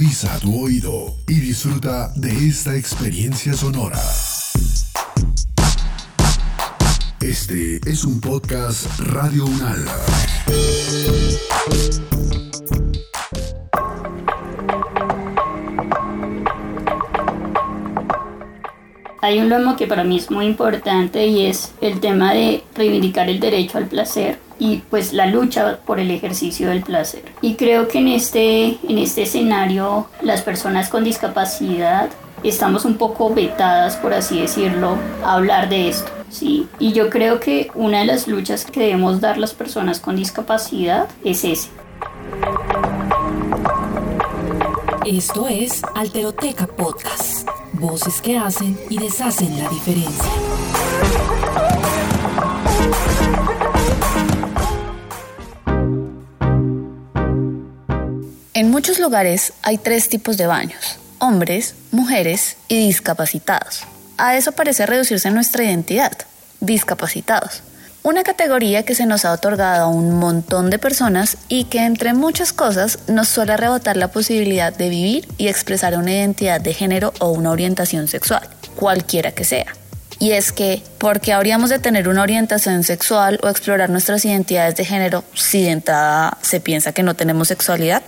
Agudiza tu oído y disfruta de esta experiencia sonora. Este es un podcast Radio Unal. Hay un lomo que para mí es muy importante y es el tema de reivindicar el derecho al placer y pues la lucha por el ejercicio del placer. Y creo que en este, en este escenario las personas con discapacidad estamos un poco vetadas, por así decirlo, a hablar de esto. ¿sí? Y yo creo que una de las luchas que debemos dar las personas con discapacidad es ese. Esto es Alteroteca Podcast. Voces que hacen y deshacen la diferencia. Muchos lugares hay tres tipos de baños, hombres, mujeres y discapacitados. A eso parece reducirse nuestra identidad, discapacitados. Una categoría que se nos ha otorgado a un montón de personas y que entre muchas cosas nos suele rebotar la posibilidad de vivir y expresar una identidad de género o una orientación sexual, cualquiera que sea. Y es que, ¿por qué habríamos de tener una orientación sexual o explorar nuestras identidades de género si de entrada se piensa que no tenemos sexualidad?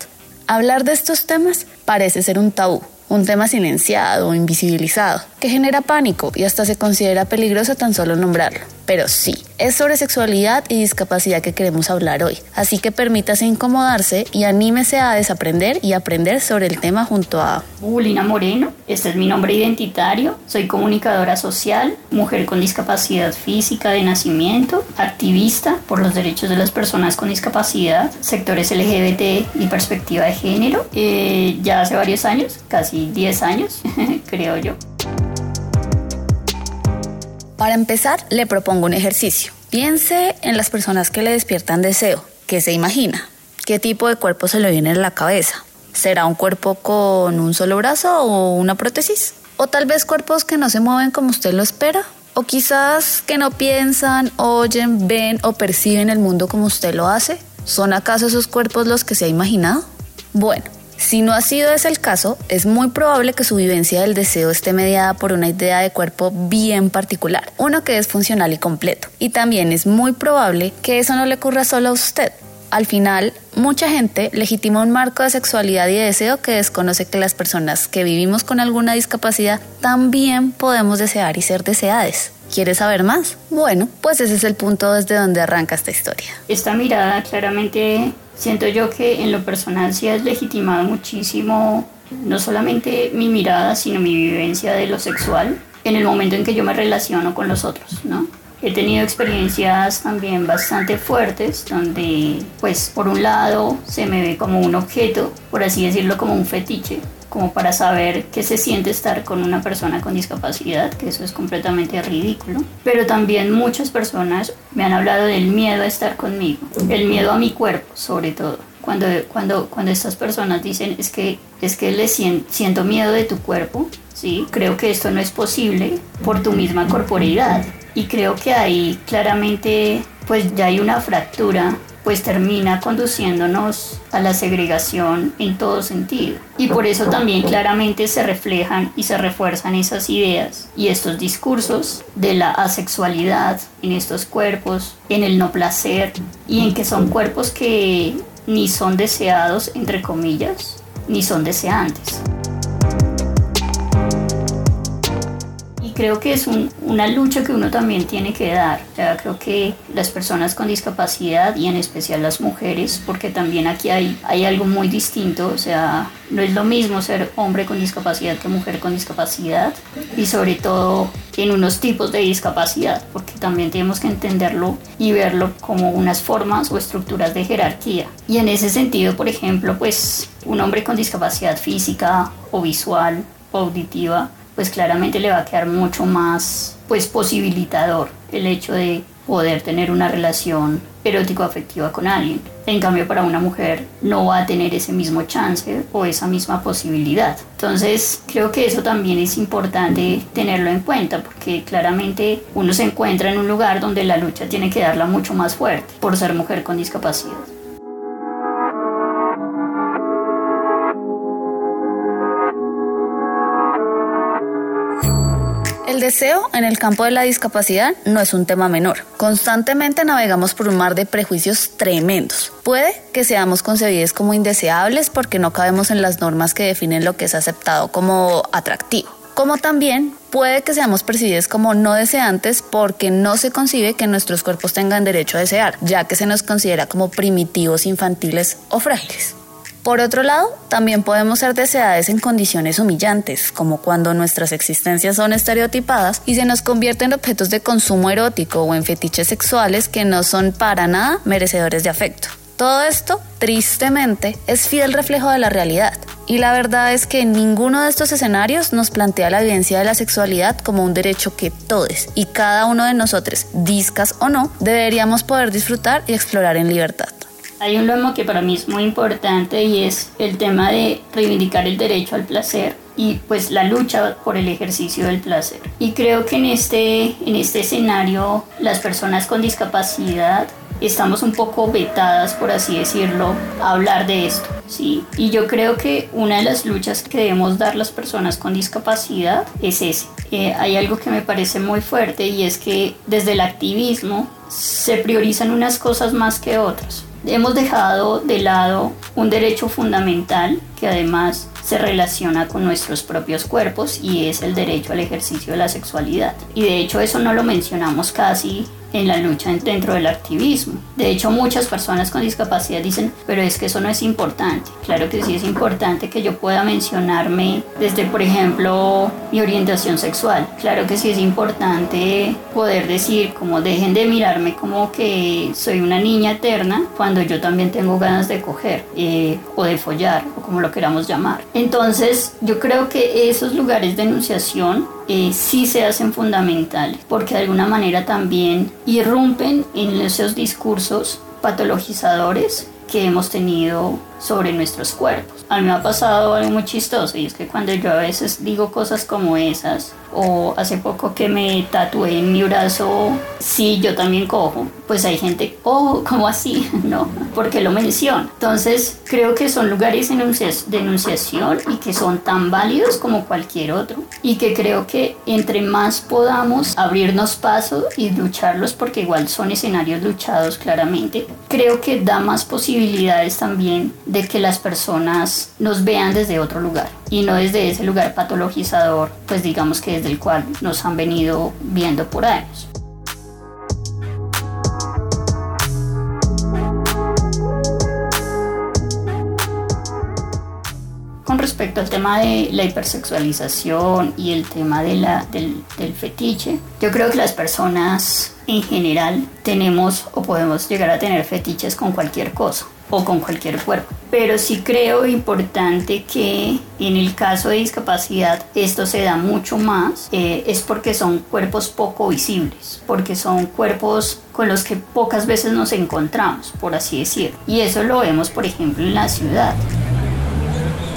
Hablar de estos temas parece ser un tabú, un tema silenciado o invisibilizado, que genera pánico y hasta se considera peligroso tan solo nombrarlo. Pero sí, es sobre sexualidad y discapacidad que queremos hablar hoy, así que permítase incomodarse y anímese a desaprender y aprender sobre el tema junto a Bulina Moreno, este es mi nombre identitario, soy comunicadora social, mujer con discapacidad física de nacimiento, activista por los derechos de las personas con discapacidad, sectores LGBT y perspectiva de género, eh, ya hace varios años, casi 10 años, creo yo. Para empezar, le propongo un ejercicio. Piense en las personas que le despiertan deseo. ¿Qué se imagina? ¿Qué tipo de cuerpo se le viene en la cabeza? ¿Será un cuerpo con un solo brazo o una prótesis? ¿O tal vez cuerpos que no se mueven como usted lo espera? ¿O quizás que no piensan, oyen, ven o perciben el mundo como usted lo hace? ¿Son acaso esos cuerpos los que se ha imaginado? Bueno, si no ha sido ese el caso, es muy probable que su vivencia del deseo esté mediada por una idea de cuerpo bien particular, uno que es funcional y completo. Y también es muy probable que eso no le ocurra solo a usted. Al final, mucha gente legitima un marco de sexualidad y de deseo que desconoce que las personas que vivimos con alguna discapacidad también podemos desear y ser deseadas. ¿Quieres saber más? Bueno, pues ese es el punto desde donde arranca esta historia. Esta mirada claramente siento yo que en lo personal sí ha legitimado muchísimo no solamente mi mirada, sino mi vivencia de lo sexual en el momento en que yo me relaciono con los otros, ¿no? He tenido experiencias también bastante fuertes donde, pues, por un lado se me ve como un objeto, por así decirlo, como un fetiche, como para saber qué se siente estar con una persona con discapacidad, que eso es completamente ridículo. Pero también muchas personas me han hablado del miedo a estar conmigo, el miedo a mi cuerpo sobre todo. Cuando, cuando, cuando estas personas dicen es que, es que le siento miedo de tu cuerpo, ¿sí? creo que esto no es posible por tu misma corporeidad. Y creo que ahí claramente pues ya hay una fractura pues termina conduciéndonos a la segregación en todo sentido. Y por eso también claramente se reflejan y se refuerzan esas ideas y estos discursos de la asexualidad en estos cuerpos, en el no placer y en que son cuerpos que ni son deseados, entre comillas, ni son deseantes. Creo que es una lucha que uno también tiene que dar. Ya creo que las personas con discapacidad y en especial las mujeres, porque también aquí hay, hay algo muy distinto, o sea, no es lo mismo ser hombre con discapacidad que mujer con discapacidad y sobre todo en unos tipos de discapacidad, porque también tenemos que entenderlo y verlo como unas formas o estructuras de jerarquía. Y en ese sentido, por ejemplo, pues un hombre con discapacidad física o visual o auditiva, pues claramente le va a quedar mucho más pues posibilitador el hecho de poder tener una relación erótico-afectiva con alguien. En cambio, para una mujer no va a tener ese mismo chance o esa misma posibilidad. Entonces, creo que eso también es importante tenerlo en cuenta porque claramente uno se encuentra en un lugar donde la lucha tiene que darla mucho más fuerte por ser mujer con discapacidad. Deseo en el campo de la discapacidad no es un tema menor. Constantemente navegamos por un mar de prejuicios tremendos. Puede que seamos concebidos como indeseables porque no cabemos en las normas que definen lo que es aceptado como atractivo. Como también puede que seamos percibidos como no deseantes porque no se concibe que nuestros cuerpos tengan derecho a desear, ya que se nos considera como primitivos, infantiles o frágiles. Por otro lado, también podemos ser deseadas en condiciones humillantes, como cuando nuestras existencias son estereotipadas y se nos convierten en objetos de consumo erótico o en fetiches sexuales que no son para nada merecedores de afecto. Todo esto, tristemente, es fiel reflejo de la realidad. Y la verdad es que ninguno de estos escenarios nos plantea la evidencia de la sexualidad como un derecho que todos y cada uno de nosotros, discas o no, deberíamos poder disfrutar y explorar en libertad. Hay un lomo que para mí es muy importante y es el tema de reivindicar el derecho al placer y pues la lucha por el ejercicio del placer. Y creo que en este, en este escenario las personas con discapacidad estamos un poco vetadas, por así decirlo, a hablar de esto. ¿sí? Y yo creo que una de las luchas que debemos dar las personas con discapacidad es ese. Eh, hay algo que me parece muy fuerte y es que desde el activismo se priorizan unas cosas más que otras. Hemos dejado de lado un derecho fundamental que además se relaciona con nuestros propios cuerpos y es el derecho al ejercicio de la sexualidad. Y de hecho eso no lo mencionamos casi en la lucha dentro del activismo. De hecho, muchas personas con discapacidad dicen, pero es que eso no es importante. Claro que sí es importante que yo pueda mencionarme desde, por ejemplo, mi orientación sexual. Claro que sí es importante poder decir, como dejen de mirarme como que soy una niña eterna cuando yo también tengo ganas de coger eh, o de follar o como lo queramos llamar. Entonces, yo creo que esos lugares de enunciación eh, sí se hacen fundamentales porque de alguna manera también irrumpen en esos discursos patologizadores que hemos tenido sobre nuestros cuerpos. A mí me ha pasado algo muy chistoso y es que cuando yo a veces digo cosas como esas, o hace poco que me tatué en mi brazo, sí, yo también cojo, pues hay gente, oh, ¿cómo así? No, porque lo menciona. Entonces, creo que son lugares de enunciación y que son tan válidos como cualquier otro. Y que creo que entre más podamos abrirnos paso y lucharlos, porque igual son escenarios luchados claramente, creo que da más posibilidades también de que las personas nos vean desde otro lugar y no desde ese lugar patologizador, pues digamos que desde el cual nos han venido viendo por años. Con respecto al tema de la hipersexualización y el tema de la, del, del fetiche, yo creo que las personas en general tenemos o podemos llegar a tener fetiches con cualquier cosa o con cualquier cuerpo. Pero sí creo importante que en el caso de discapacidad esto se da mucho más, eh, es porque son cuerpos poco visibles, porque son cuerpos con los que pocas veces nos encontramos, por así decirlo. Y eso lo vemos, por ejemplo, en la ciudad.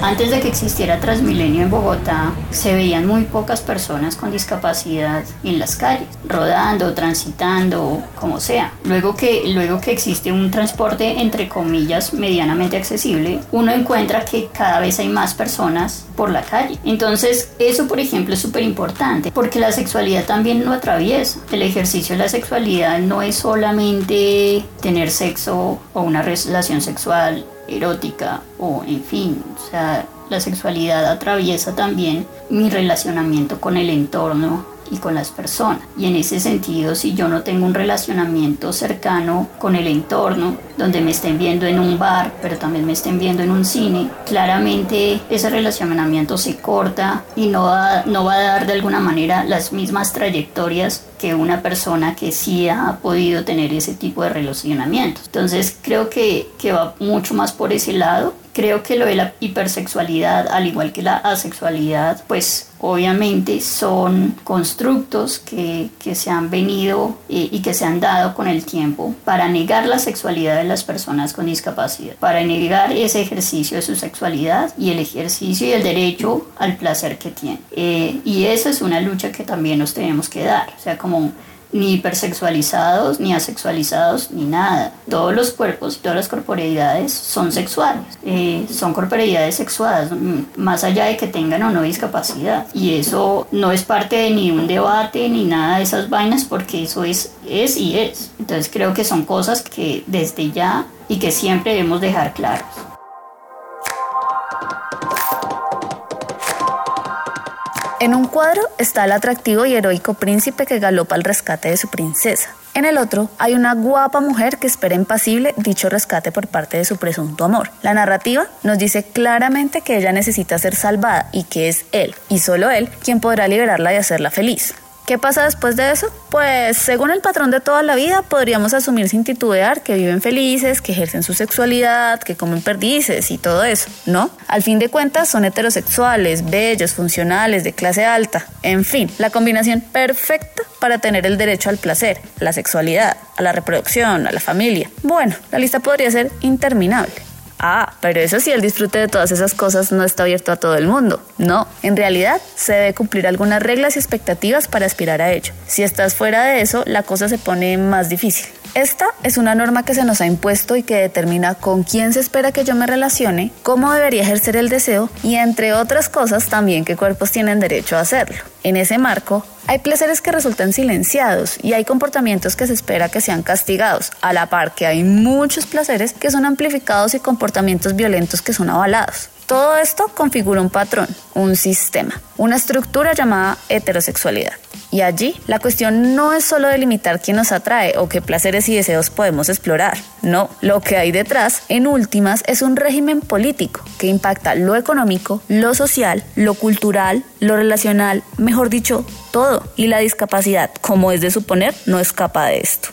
Antes de que existiera Transmilenio en Bogotá, se veían muy pocas personas con discapacidad en las calles, rodando, transitando, como sea. Luego que, luego que existe un transporte, entre comillas, medianamente accesible, uno encuentra que cada vez hay más personas por la calle. Entonces, eso, por ejemplo, es súper importante, porque la sexualidad también lo atraviesa. El ejercicio de la sexualidad no es solamente tener sexo o una relación sexual erótica o en fin, o sea, la sexualidad atraviesa también mi relacionamiento con el entorno y con las personas. Y en ese sentido, si yo no tengo un relacionamiento cercano con el entorno, donde me estén viendo en un bar, pero también me estén viendo en un cine, claramente ese relacionamiento se corta y no va, no va a dar de alguna manera las mismas trayectorias que una persona que sí ha podido tener ese tipo de relacionamientos. Entonces creo que, que va mucho más por ese lado Creo que lo de la hipersexualidad, al igual que la asexualidad, pues obviamente son constructos que, que se han venido y, y que se han dado con el tiempo para negar la sexualidad de las personas con discapacidad, para negar ese ejercicio de su sexualidad y el ejercicio y el derecho al placer que tienen. Eh, y esa es una lucha que también nos tenemos que dar, o sea, como ni hipersexualizados, ni asexualizados, ni nada. Todos los cuerpos y todas las corporeidades son sexuales, eh, son corporeidades sexuadas, mm, más allá de que tengan o no discapacidad. Y eso no es parte de ni un debate ni nada de esas vainas porque eso es, es y es. Entonces creo que son cosas que desde ya y que siempre debemos dejar claros. En un cuadro está el atractivo y heroico príncipe que galopa al rescate de su princesa. En el otro hay una guapa mujer que espera impasible dicho rescate por parte de su presunto amor. La narrativa nos dice claramente que ella necesita ser salvada y que es él, y solo él, quien podrá liberarla y hacerla feliz. ¿Qué pasa después de eso? Pues según el patrón de toda la vida, podríamos asumir sin titubear que viven felices, que ejercen su sexualidad, que comen perdices y todo eso, ¿no? Al fin de cuentas son heterosexuales, bellos, funcionales, de clase alta, en fin, la combinación perfecta para tener el derecho al placer, a la sexualidad, a la reproducción, a la familia. Bueno, la lista podría ser interminable. Ah, pero eso sí, el disfrute de todas esas cosas no está abierto a todo el mundo. No, en realidad se debe cumplir algunas reglas y expectativas para aspirar a ello. Si estás fuera de eso, la cosa se pone más difícil. Esta es una norma que se nos ha impuesto y que determina con quién se espera que yo me relacione, cómo debería ejercer el deseo y entre otras cosas también qué cuerpos tienen derecho a hacerlo. En ese marco, hay placeres que resultan silenciados y hay comportamientos que se espera que sean castigados, a la par que hay muchos placeres que son amplificados y comportamientos violentos que son avalados. Todo esto configura un patrón, un sistema, una estructura llamada heterosexualidad. Y allí la cuestión no es solo delimitar quién nos atrae o qué placeres y deseos podemos explorar. No, lo que hay detrás, en últimas, es un régimen político que impacta lo económico, lo social, lo cultural, lo relacional, mejor dicho, todo. Y la discapacidad, como es de suponer, no escapa de esto.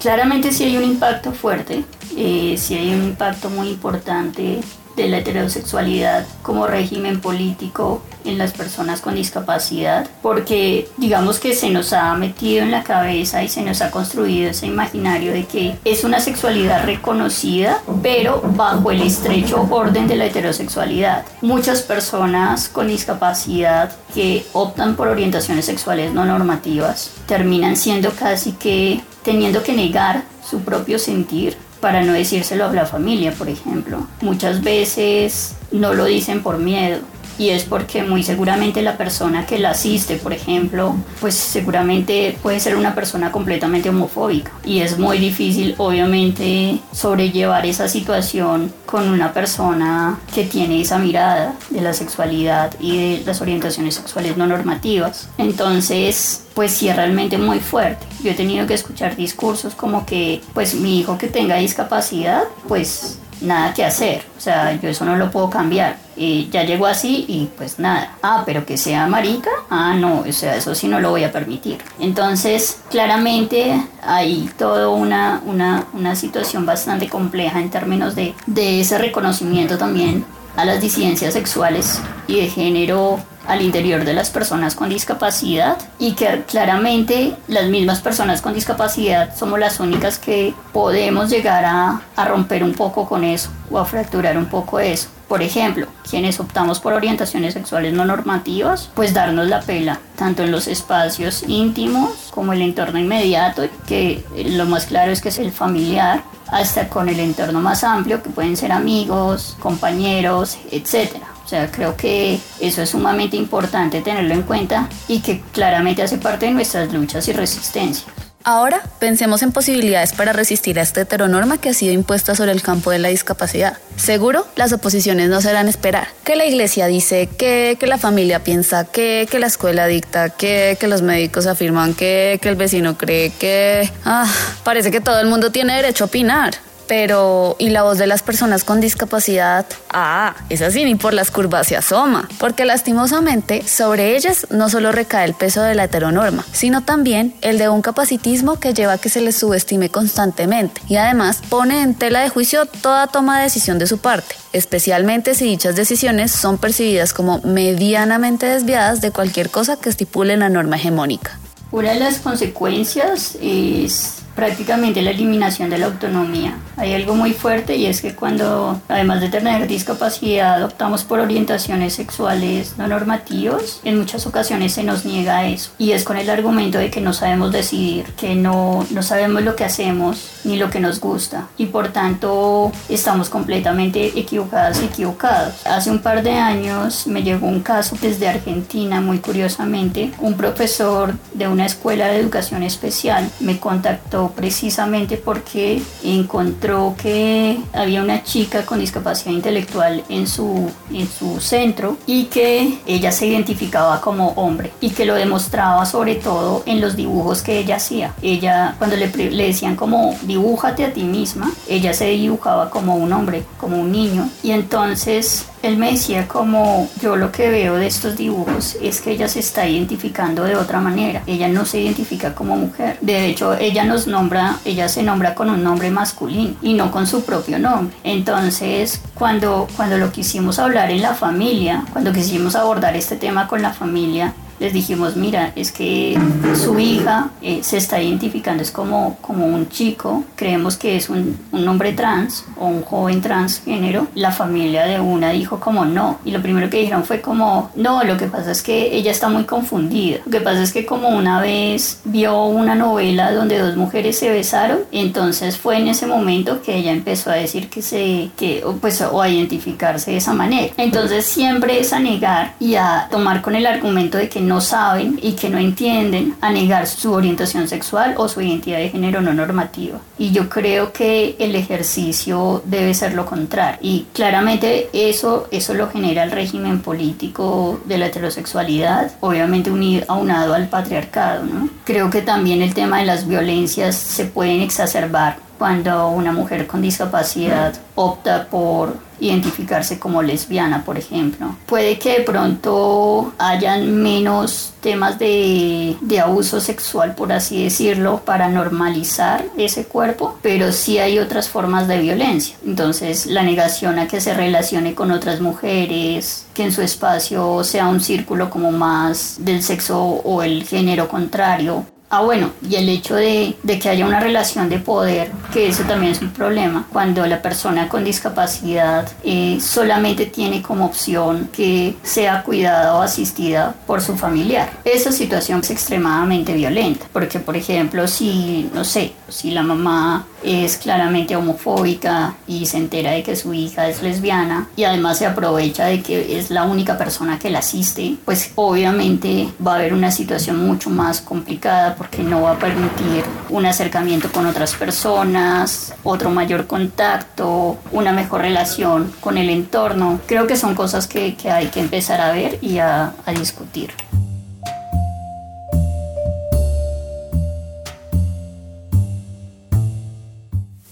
Claramente sí hay un impacto fuerte, eh, sí hay un impacto muy importante de la heterosexualidad como régimen político en las personas con discapacidad, porque digamos que se nos ha metido en la cabeza y se nos ha construido ese imaginario de que es una sexualidad reconocida, pero bajo el estrecho orden de la heterosexualidad. Muchas personas con discapacidad que optan por orientaciones sexuales no normativas terminan siendo casi que teniendo que negar su propio sentir para no decírselo a la familia, por ejemplo. Muchas veces no lo dicen por miedo, y es porque muy seguramente la persona que la asiste, por ejemplo, pues seguramente puede ser una persona completamente homofóbica y es muy difícil obviamente sobrellevar esa situación con una persona que tiene esa mirada de la sexualidad y de las orientaciones sexuales no normativas. Entonces, pues sí es realmente muy fuerte. Yo he tenido que escuchar discursos como que pues mi hijo que tenga discapacidad, pues nada que hacer, o sea, yo eso no lo puedo cambiar. Y ya llegó así y pues nada. Ah, pero que sea marica, ah, no, o sea, eso sí no lo voy a permitir. Entonces, claramente hay toda una, una, una situación bastante compleja en términos de, de ese reconocimiento también a las disidencias sexuales y de género al interior de las personas con discapacidad y que claramente las mismas personas con discapacidad somos las únicas que podemos llegar a, romper un poco con eso o a fracturar un poco eso. Por ejemplo, quienes optamos por orientaciones sexuales no normativas, pues darnos la pela, tanto en los espacios íntimos como el entorno inmediato, que lo más claro es que es el familiar, hasta con el entorno más amplio, que pueden ser amigos, compañeros, etcétera. O sea, creo que eso es sumamente importante tenerlo en cuenta y que claramente hace parte de nuestras luchas y resistencias. Ahora pensemos en posibilidades para resistir a esta heteronorma que ha sido impuesta sobre el campo de la discapacidad. Seguro, las oposiciones no serán esperar. Que la iglesia dice que, que la familia piensa que, que la escuela dicta que, que los médicos afirman que, que el vecino cree que... Ah, parece que todo el mundo tiene derecho a opinar. Pero, ¿y la voz de las personas con discapacidad? Ah, es así, ni por las curvas se asoma. Porque lastimosamente, sobre ellas no solo recae el peso de la heteronorma, sino también el de un capacitismo que lleva a que se les subestime constantemente y además pone en tela de juicio toda toma de decisión de su parte, especialmente si dichas decisiones son percibidas como medianamente desviadas de cualquier cosa que estipule la norma hegemónica. Una de las consecuencias es prácticamente la eliminación de la autonomía. Hay algo muy fuerte y es que cuando, además de tener discapacidad, optamos por orientaciones sexuales no normativas, en muchas ocasiones se nos niega eso. Y es con el argumento de que no sabemos decidir, que no, no sabemos lo que hacemos ni lo que nos gusta. Y por tanto estamos completamente equivocadas, equivocados. Hace un par de años me llegó un caso desde Argentina, muy curiosamente. Un profesor de una escuela de educación especial me contactó precisamente porque encontró que había una chica con discapacidad intelectual en su, en su centro y que ella se identificaba como hombre y que lo demostraba sobre todo en los dibujos que ella hacía. Ella, cuando le, le decían como dibújate a ti misma, ella se dibujaba como un hombre, como un niño y entonces él me decía como yo lo que veo de estos dibujos es que ella se está identificando de otra manera. Ella no se identifica como mujer. De hecho, ella nos nombra, ella se nombra con un nombre masculino y no con su propio nombre. Entonces, cuando, cuando lo quisimos hablar en la familia, cuando quisimos abordar este tema con la familia, les dijimos, mira, es que su hija eh, se está identificando, es como, como un chico, creemos que es un, un, hombre trans o un joven transgénero. La familia de una dijo como no, y lo primero que dijeron fue como, no, lo que pasa es que ella está muy confundida. Lo que pasa es que como una vez vio una novela donde dos mujeres se besaron, entonces fue en ese momento que ella empezó a decir que se, que, pues, o a identificarse de esa manera. Entonces siempre es a negar y a tomar con el argumento de que no saben y que no entienden a negar su orientación sexual o su identidad de género no normativa. Y yo creo que el ejercicio debe ser lo contrario. Y claramente eso, eso lo genera el régimen político de la heterosexualidad, obviamente unido, aunado al patriarcado. ¿no? Creo que también el tema de las violencias se pueden exacerbar cuando una mujer con discapacidad opta por identificarse como lesbiana, por ejemplo. Puede que de pronto hayan menos temas de, de, abuso sexual, por así decirlo, para normalizar ese cuerpo, pero sí hay otras formas de violencia. Entonces, la negación a que se relacione con otras mujeres, que en su espacio sea un círculo como más del sexo o el género contrario, Ah, bueno, y el hecho de, de, que haya una relación de poder, que eso también es un problema, cuando la persona con discapacidad eh, solamente tiene como opción que sea cuidada o asistida por su familiar. Esa situación es extremadamente violenta, porque por ejemplo, si, no sé, si la mamá es claramente homofóbica y se entera de que su hija es lesbiana y además se aprovecha de que es la única persona que la asiste, pues obviamente va a haber una situación mucho más complicada porque no va a permitir un acercamiento con otras personas, otro mayor contacto, una mejor relación con el entorno. Creo que son cosas que, hay que empezar a ver y a discutir.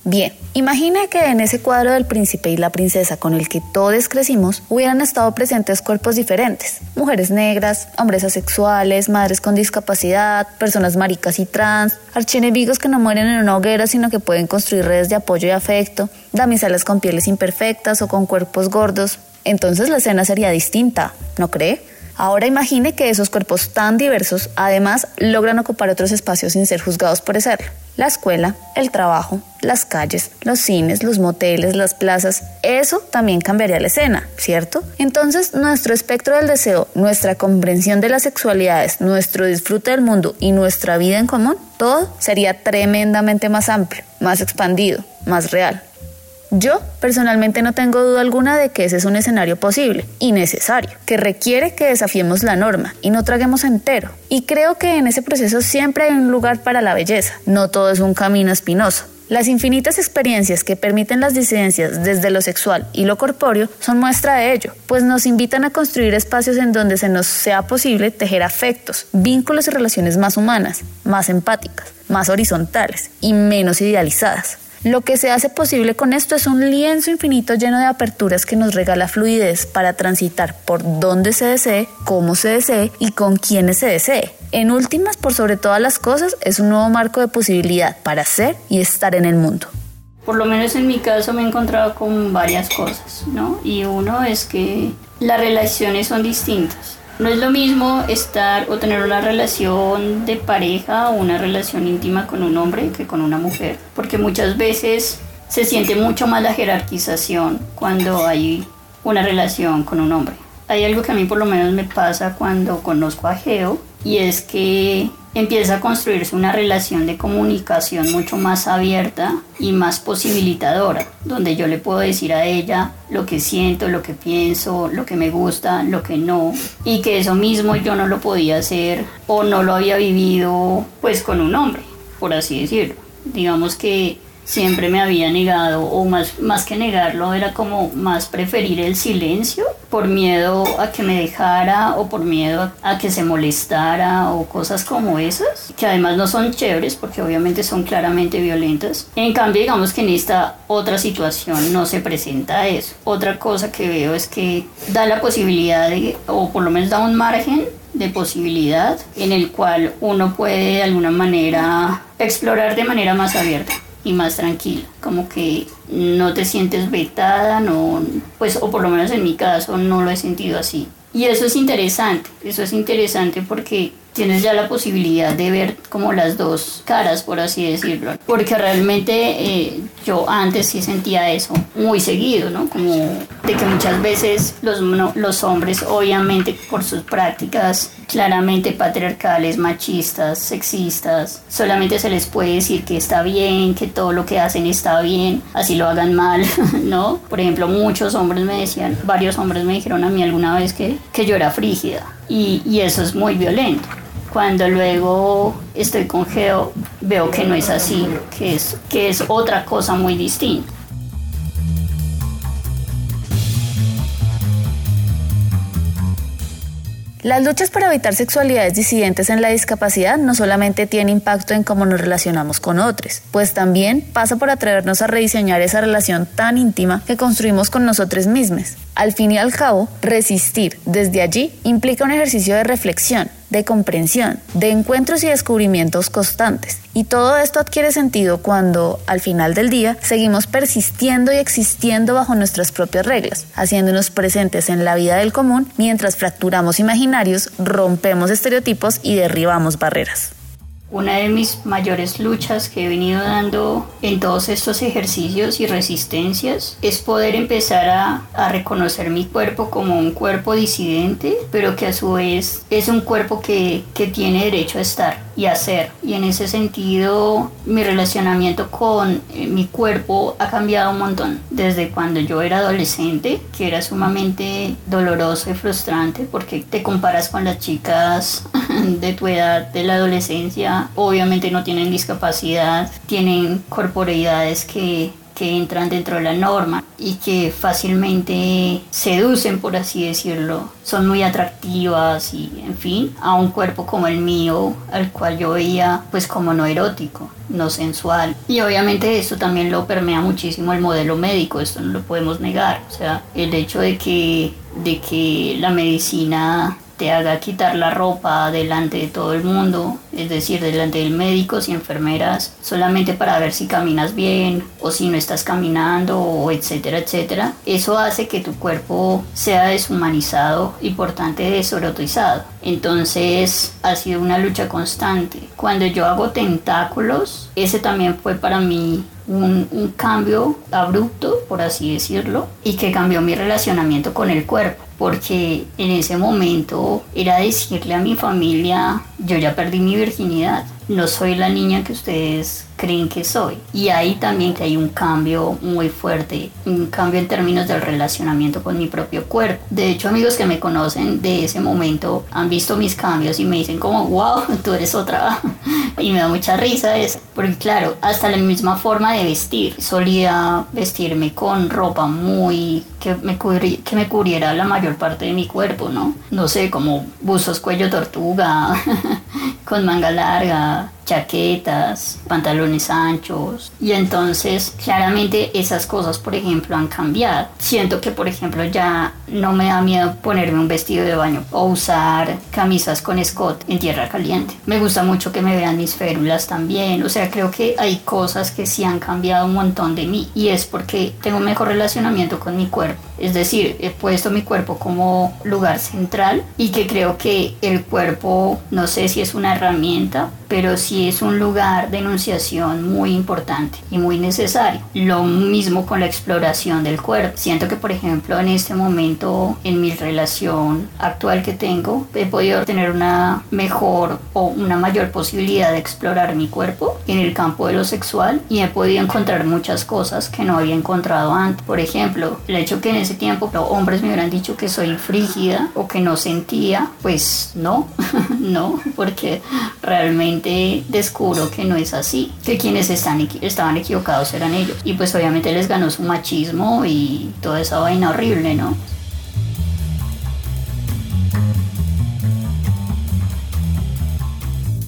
Bien, imagine que en ese cuadro del príncipe y la princesa con el que todos crecimos hubieran estado presentes cuerpos diferentes, mujeres negras, hombres asexuales, madres con discapacidad, personas maricas y trans, archienemigos que no mueren en una hoguera sino que pueden construir redes de apoyo y afecto, damiselas con pieles imperfectas o con cuerpos gordos. Entonces la escena sería distinta, ¿no cree? Ahora imagine que esos cuerpos tan diversos además logran ocupar otros espacios sin ser juzgados por serlo. La escuela, el trabajo, las calles, los cines, los moteles, las plazas, eso también cambiaría la escena, ¿cierto? Entonces nuestro espectro del deseo, nuestra comprensión de las sexualidades, nuestro disfrute del mundo y nuestra vida en común, todo sería tremendamente más amplio, más expandido, más real. Yo personalmente no tengo duda alguna de que ese es un escenario posible y necesario, que requiere que desafiemos la norma y no traguemos entero. Y creo que en ese proceso siempre hay un lugar para la belleza, no todo es un camino espinoso. Las infinitas experiencias que permiten las disidencias desde lo sexual y lo corpóreo son muestra de ello, pues nos invitan a construir espacios en donde se nos sea posible tejer afectos, vínculos y relaciones más humanas, más empáticas, más horizontales y menos idealizadas. Lo que se hace posible con esto es un lienzo infinito lleno de aperturas que nos regala fluidez para transitar por donde se desee, cómo se desee y con quienes se desee. En últimas, por sobre todas las cosas, es un nuevo marco de posibilidad para ser y estar en el mundo. Por lo menos en mi caso me he encontrado con varias cosas, ¿no? Y uno es que las relaciones son distintas No es lo mismo estar o tener una relación de pareja o una relación íntima con un hombre que con una mujer, porque muchas veces se siente mucho más la jerarquización cuando hay una relación con un hombre. Hay algo que a mí por lo menos me pasa cuando conozco a Geo y es que empieza a construirse una relación de comunicación mucho más abierta y más posibilitadora, donde yo le puedo decir a ella lo que siento, lo que pienso, lo que me gusta, lo que no, y que eso mismo yo no lo podía hacer o no lo había vivido pues con un hombre, por así decirlo. Digamos que siempre me había negado, o más, más que negarlo, era como más preferir el silencio por miedo a que me dejara o por miedo a que se molestara o cosas como esas, que además no son chéveres porque obviamente son claramente violentas. En cambio, digamos que en esta otra situación no se presenta eso. Otra cosa que veo es que da la posibilidad o por lo menos da un margen de posibilidad en el cual uno puede de alguna manera explorar de manera más abierta y más tranquila, como que no te sientes vetada, no, pues, o por lo menos en mi caso no lo he sentido así. Y eso es interesante, eso es interesante porque tienes ya la posibilidad de ver como las dos caras, por así decirlo. Porque realmente eh, yo antes sí sentía eso muy seguido, ¿no? Como de que muchas veces los, los hombres, obviamente por sus prácticas claramente patriarcales, machistas, sexistas, solamente se les puede decir que está bien, que todo lo que hacen está bien, así lo hagan mal, ¿no? Por ejemplo, muchos hombres me decían, varios hombres me dijeron a mí alguna vez que, que yo era frígida. Y, y eso es muy violento. Cuando luego estoy con Geo, veo que no es así, que es, que es otra cosa muy distinta. Las luchas para evitar sexualidades disidentes en la discapacidad no solamente tienen impacto en cómo nos relacionamos con otros, pues también pasa por atrevernos a rediseñar esa relación tan íntima que construimos con nosotros mismos. Al fin y al cabo, resistir desde allí implica un ejercicio de reflexión, de comprensión, de encuentros y descubrimientos constantes. Y todo esto adquiere sentido cuando, al final del día, seguimos persistiendo y existiendo bajo nuestras propias reglas, haciéndonos presentes en la vida del común mientras fracturamos imaginarios, rompemos estereotipos y derribamos barreras. Una de mis mayores luchas que he venido dando en todos estos ejercicios y resistencias es poder empezar a, reconocer mi cuerpo como un cuerpo disidente, pero que a su vez es un cuerpo que, que tiene derecho a estar y a ser. Y en ese sentido mi relacionamiento con eh, mi cuerpo ha cambiado un montón. Desde cuando yo era adolescente, que era sumamente doloroso y frustrante porque te comparas con las chicas de tu edad, de la adolescencia obviamente no tienen discapacidad, tienen corporeidades que, que entran dentro de la norma y que fácilmente seducen, por así decirlo. Son muy atractivas y, en fin, a un cuerpo como el mío, al cual yo veía pues como no erótico, no sensual. Y obviamente esto también lo permea muchísimo el modelo médico, esto no lo podemos negar. O sea, el hecho de que, de que la medicina te haga quitar la ropa delante de todo el mundo, es decir, delante del médico y enfermeras, solamente para ver si caminas bien o si no estás caminando, o etcétera, etcétera. Eso hace que tu cuerpo sea deshumanizado y por tanto desorotizado. Entonces ha sido una lucha constante. Cuando yo hago tentáculos, ese también fue para mí un, un, cambio abrupto, por así decirlo, y que cambió mi relacionamiento con el cuerpo porque en ese momento era decirle a mi familia, yo ya perdí mi virginidad, no soy la niña que ustedes creen que soy. Y ahí también que hay un cambio muy fuerte, un cambio en términos del relacionamiento con mi propio cuerpo. De hecho, amigos que me conocen de ese momento han visto mis cambios y me dicen como, wow, tú eres otra. y me da mucha risa eso. Porque claro, hasta la misma forma de vestir. Solía vestirme con ropa muy que me, que me cubriera la mayor parte de mi cuerpo, ¿no? No sé, como buzos cuello tortuga, con manga larga, chaquetas, pantalones anchos y entonces claramente esas cosas por ejemplo han cambiado. Siento que por ejemplo ya no me da miedo ponerme un vestido de baño o usar camisas con escote en tierra caliente. Me gusta mucho que me vean mis férulas también, o sea creo que hay cosas que sí han cambiado un montón de mí y es porque tengo un mejor relacionamiento con mi cuerpo. Es decir, he puesto mi cuerpo como lugar central y que creo que el cuerpo, no sé si es una herramienta, pero sí es un lugar de enunciación muy importante y muy necesario. Lo mismo con la exploración del cuerpo. Siento que, por ejemplo, en este momento, en mi relación actual que tengo, he podido tener una mejor o una mayor posibilidad de explorar mi cuerpo en el campo de lo sexual y he podido encontrar muchas cosas que no había encontrado antes. Por ejemplo, el hecho que en ese tiempo los hombres me hubieran dicho que soy frígida o que no sentía, pues no, no, porque realmente descubro que no es así, que quienes están, estaban equivocados eran ellos. Y pues obviamente les ganó su machismo y toda esa vaina horrible, ¿no?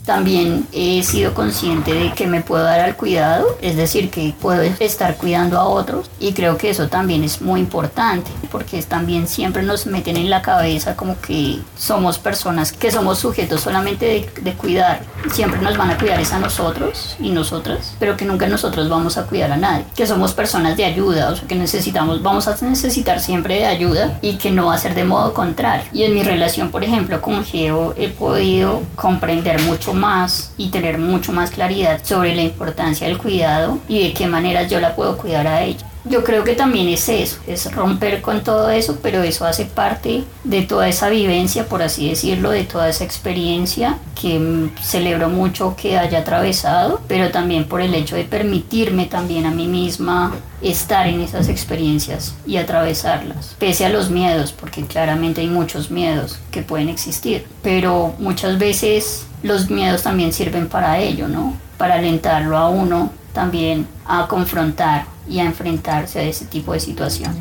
También he sido consciente de que me puedo dar al cuidado, es decir, que puedo estar cuidando a otros y creo que eso también es muy importante porque también siempre nos meten en la cabeza como que somos personas que somos sujetos solamente de, cuidar. Siempre nos van a cuidar es a nosotros y nosotras, pero que nunca nosotros vamos a cuidar a nadie. Que somos personas de ayuda, o sea, que necesitamos, vamos a necesitar siempre de ayuda y que no va a ser de modo contrario. Y en mi relación, por ejemplo, con Geo he podido comprender mucho más y tener mucho más claridad sobre la importancia del cuidado y de qué maneras yo la puedo cuidar a ella. Yo creo que también es eso, es romper con todo eso, pero eso hace parte de toda esa vivencia, por así decirlo, de toda esa experiencia que mm, celebro mucho que haya atravesado, pero también por el hecho de permitirme también a mí misma estar en esas experiencias y atravesarlas, pese a los miedos, porque claramente hay muchos miedos que pueden existir, pero muchas veces los miedos también sirven para ello, ¿no? Para alentarlo a uno también a confrontar y a enfrentarse a ese tipo de situación.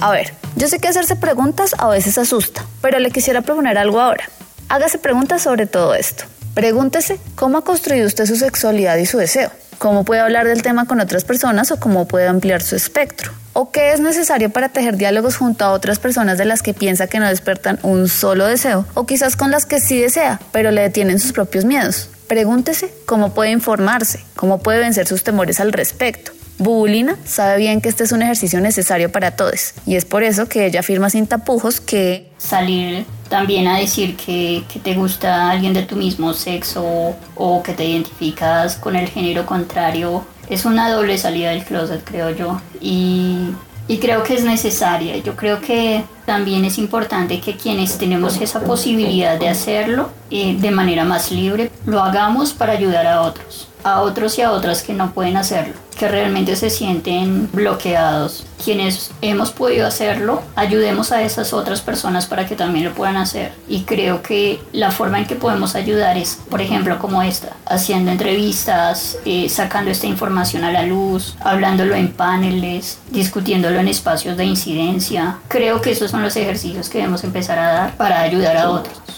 A ver, yo sé que hacerse preguntas a veces asusta, pero le quisiera proponer algo ahora. Hágase preguntas sobre todo esto. Pregúntese cómo ha construido usted su sexualidad y su deseo, cómo puede hablar del tema con otras personas o cómo puede ampliar su espectro o qué es necesario para tejer diálogos junto a otras personas de las que piensa que no despertan un solo deseo, o quizás con las que sí desea, pero le detienen sus propios miedos. Pregúntese cómo puede informarse, cómo puede vencer sus temores al respecto. Bubulina sabe bien que este es un ejercicio necesario para todos y es por eso que ella afirma sin tapujos que salir también a decir que, que, te gusta alguien de tu mismo sexo o que te identificas con el género contrario es una doble salida del closet, creo yo. Y, y creo que es necesaria. Yo creo que también es importante que quienes tenemos esa posibilidad de hacerlo eh, de manera más libre, lo hagamos para ayudar a otros, a otros y a otras que no pueden hacerlo que realmente se sienten bloqueados. Quienes hemos podido hacerlo, ayudemos a esas otras personas para que también lo puedan hacer. Y creo que la forma en que podemos ayudar es, por ejemplo, como esta, haciendo entrevistas, eh, sacando esta información a la luz, hablándolo en paneles, discutiéndolo en espacios de incidencia. Creo que esos son los ejercicios que debemos empezar a dar para ayudar a otros.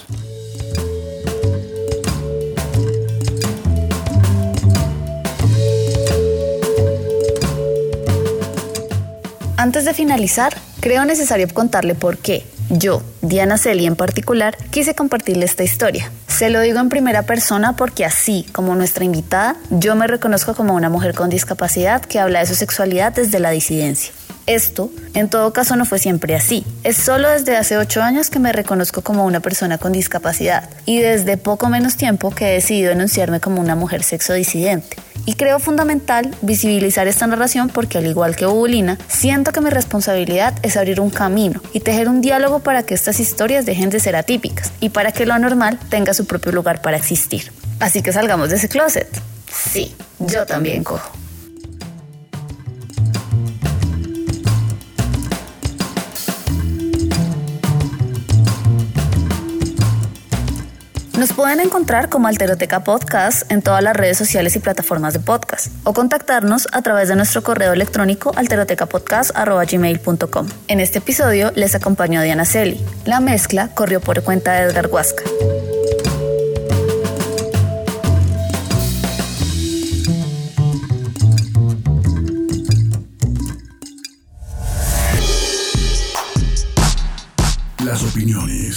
Antes de finalizar, creo necesario contarle por qué yo, Diana Celi en particular, quise compartirle esta historia. Se lo digo en primera persona porque así como nuestra invitada, yo me reconozco como una mujer con discapacidad que habla de su sexualidad desde la disidencia. Esto, en todo caso, no fue siempre así. Es solo desde hace ocho años que me reconozco como una persona con discapacidad y desde poco menos tiempo que he decidido enunciarme como una mujer sexo disidente. Y creo fundamental visibilizar esta narración porque al igual que Bubulina, siento que mi responsabilidad es abrir un camino y tejer un diálogo para que estas historias dejen de ser atípicas y para que lo anormal tenga su propio lugar para existir. Así que salgamos de ese closet. Sí, yo también cojo. Nos pueden encontrar como Alteroteca Podcast en todas las redes sociales y plataformas de podcast o contactarnos a través de nuestro correo electrónico alterotecapodcast.gmail.com. En este episodio les acompañó Diana Celi. La mezcla corrió por cuenta de Edgar Huasca. Las opiniones